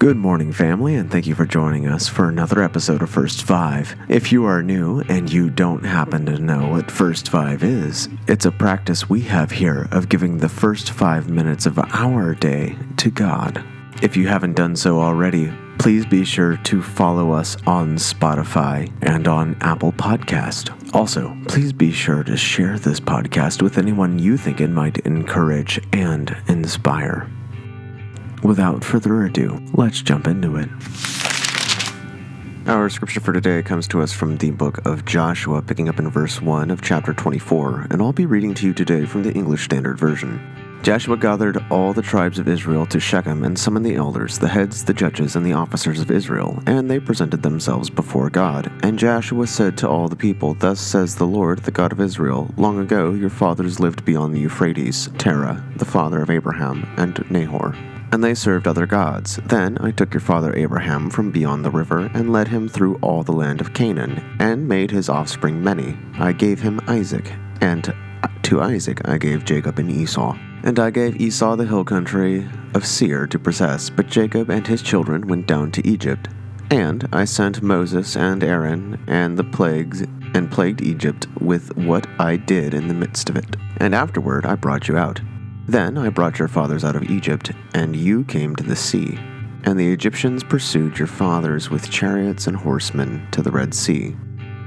Good morning, family, and thank you for joining us for another episode of First Five. If you are new and you don't happen to know what First Five is, it's a practice we have here of giving the first five minutes of our day to God. If you haven't done so already, please be sure to follow us on Spotify and on Apple Podcast. Also, please be sure to share this podcast with anyone you think it might encourage and inspire. Without further ado, let's jump into it. Our scripture for today comes to us from the book of Joshua, picking up in verse 1 of chapter 24, and I'll be reading to you today from the English Standard Version. Joshua gathered all the tribes of Israel to Shechem and summoned the elders, the heads, the judges, and the officers of Israel, and they presented themselves before God. And Joshua said to all the people, Thus says the Lord, the God of Israel Long ago your fathers lived beyond the Euphrates, Terah, the father of Abraham, and Nahor and they served other gods. Then I took your father Abraham from beyond the river, and led him through all the land of Canaan, and made his offspring many. I gave him Isaac, and to Isaac I gave Jacob and Esau. And I gave Esau the hill country of Seir to possess, but Jacob and his children went down to Egypt. And I sent Moses and Aaron and the plagues and plagued Egypt with what I did in the midst of it. And afterward I brought you out. Then I brought your fathers out of Egypt, and you came to the sea. And the Egyptians pursued your fathers with chariots and horsemen to the Red Sea.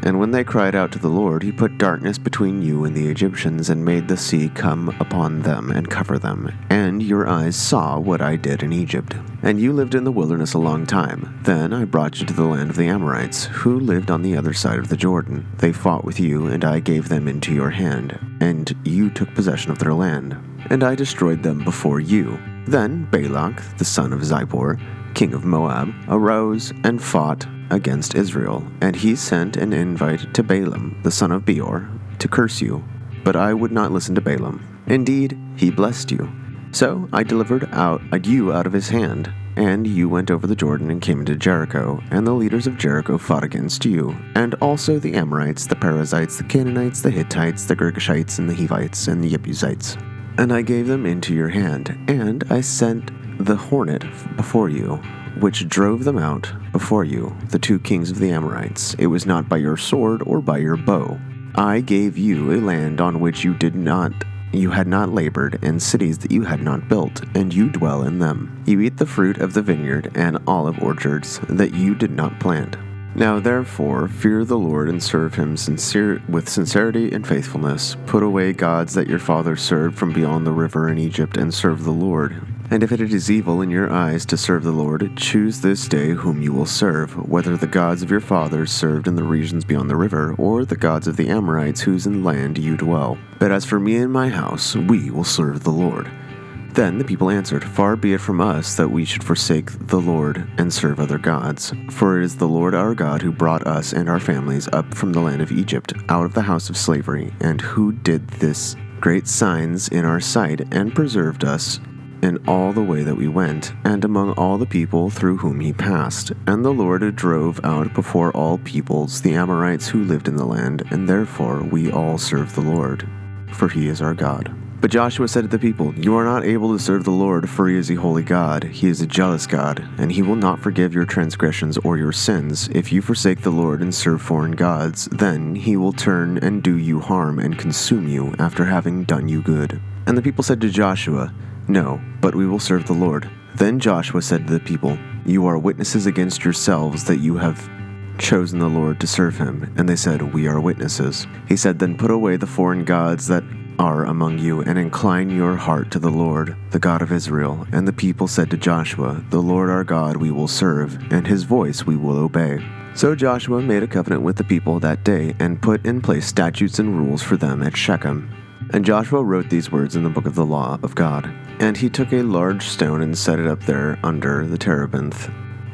And when they cried out to the Lord, he put darkness between you and the Egyptians, and made the sea come upon them and cover them. And your eyes saw what I did in Egypt. And you lived in the wilderness a long time. Then I brought you to the land of the Amorites, who lived on the other side of the Jordan. They fought with you, and I gave them into your hand, and you took possession of their land and I destroyed them before you. Then Balak, the son of Zippor, king of Moab, arose and fought against Israel, and he sent an invite to Balaam, the son of Beor, to curse you. But I would not listen to Balaam. Indeed, he blessed you. So I delivered out you out of his hand, and you went over the Jordan and came into Jericho, and the leaders of Jericho fought against you, and also the Amorites, the Perizzites, the Canaanites, the Hittites, the Girgashites, and the Hivites, and the Jebusites. And I gave them into your hand, and I sent the hornet before you, which drove them out before you, the two kings of the Amorites. It was not by your sword or by your bow. I gave you a land on which you did not you had not labored, and cities that you had not built, and you dwell in them. You eat the fruit of the vineyard and olive orchards that you did not plant. Now therefore fear the Lord and serve him sincere with sincerity and faithfulness. Put away gods that your fathers served from beyond the river in Egypt and serve the Lord. And if it is evil in your eyes to serve the Lord, choose this day whom you will serve, whether the gods of your fathers served in the regions beyond the river, or the gods of the Amorites whose land you dwell. But as for me and my house, we will serve the Lord. Then the people answered, Far be it from us that we should forsake the Lord and serve other gods. For it is the Lord our God who brought us and our families up from the land of Egypt, out of the house of slavery, and who did this great signs in our sight, and preserved us in all the way that we went, and among all the people through whom he passed. And the Lord drove out before all peoples the Amorites who lived in the land, and therefore we all serve the Lord, for he is our God. But Joshua said to the people, You are not able to serve the Lord, for he is a holy God. He is a jealous God, and he will not forgive your transgressions or your sins. If you forsake the Lord and serve foreign gods, then he will turn and do you harm and consume you after having done you good. And the people said to Joshua, No, but we will serve the Lord. Then Joshua said to the people, You are witnesses against yourselves that you have chosen the Lord to serve him. And they said, We are witnesses. He said, Then put away the foreign gods that are among you, and incline your heart to the Lord, the God of Israel. And the people said to Joshua, The Lord our God we will serve, and his voice we will obey. So Joshua made a covenant with the people that day, and put in place statutes and rules for them at Shechem. And Joshua wrote these words in the book of the law of God. And he took a large stone and set it up there under the terebinth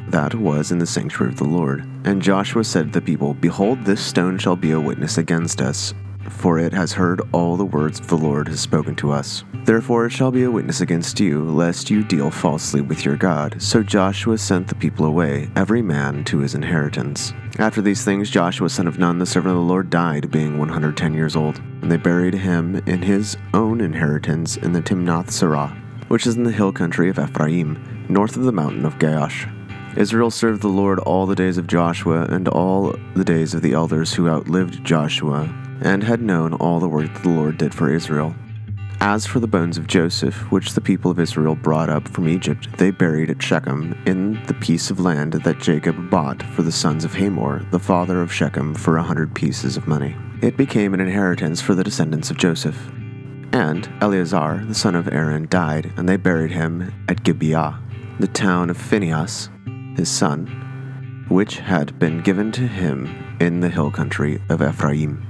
that was in the sanctuary of the Lord. And Joshua said to the people, Behold, this stone shall be a witness against us for it has heard all the words the Lord has spoken to us. Therefore it shall be a witness against you, lest you deal falsely with your God. So Joshua sent the people away, every man to his inheritance. After these things, Joshua son of Nun, the servant of the Lord, died, being 110 years old. And they buried him in his own inheritance in the Timnath Serah which is in the hill country of Ephraim, north of the mountain of Gaash. Israel served the Lord all the days of Joshua and all the days of the elders who outlived Joshua, and had known all the work that the Lord did for Israel. As for the bones of Joseph, which the people of Israel brought up from Egypt, they buried at Shechem in the piece of land that Jacob bought for the sons of Hamor, the father of Shechem, for a hundred pieces of money. It became an inheritance for the descendants of Joseph. And Eleazar, the son of Aaron, died, and they buried him at Gibeah, the town of Phinehas, his son, which had been given to him in the hill country of Ephraim.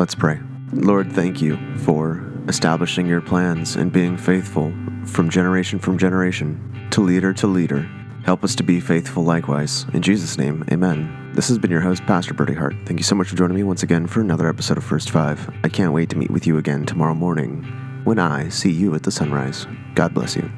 Let's pray. Lord, thank you for establishing your plans and being faithful from generation from generation to leader to leader. Help us to be faithful likewise. In Jesus' name, amen. This has been your host, Pastor Bertie Hart. Thank you so much for joining me once again for another episode of First Five. I can't wait to meet with you again tomorrow morning when I see you at the sunrise. God bless you.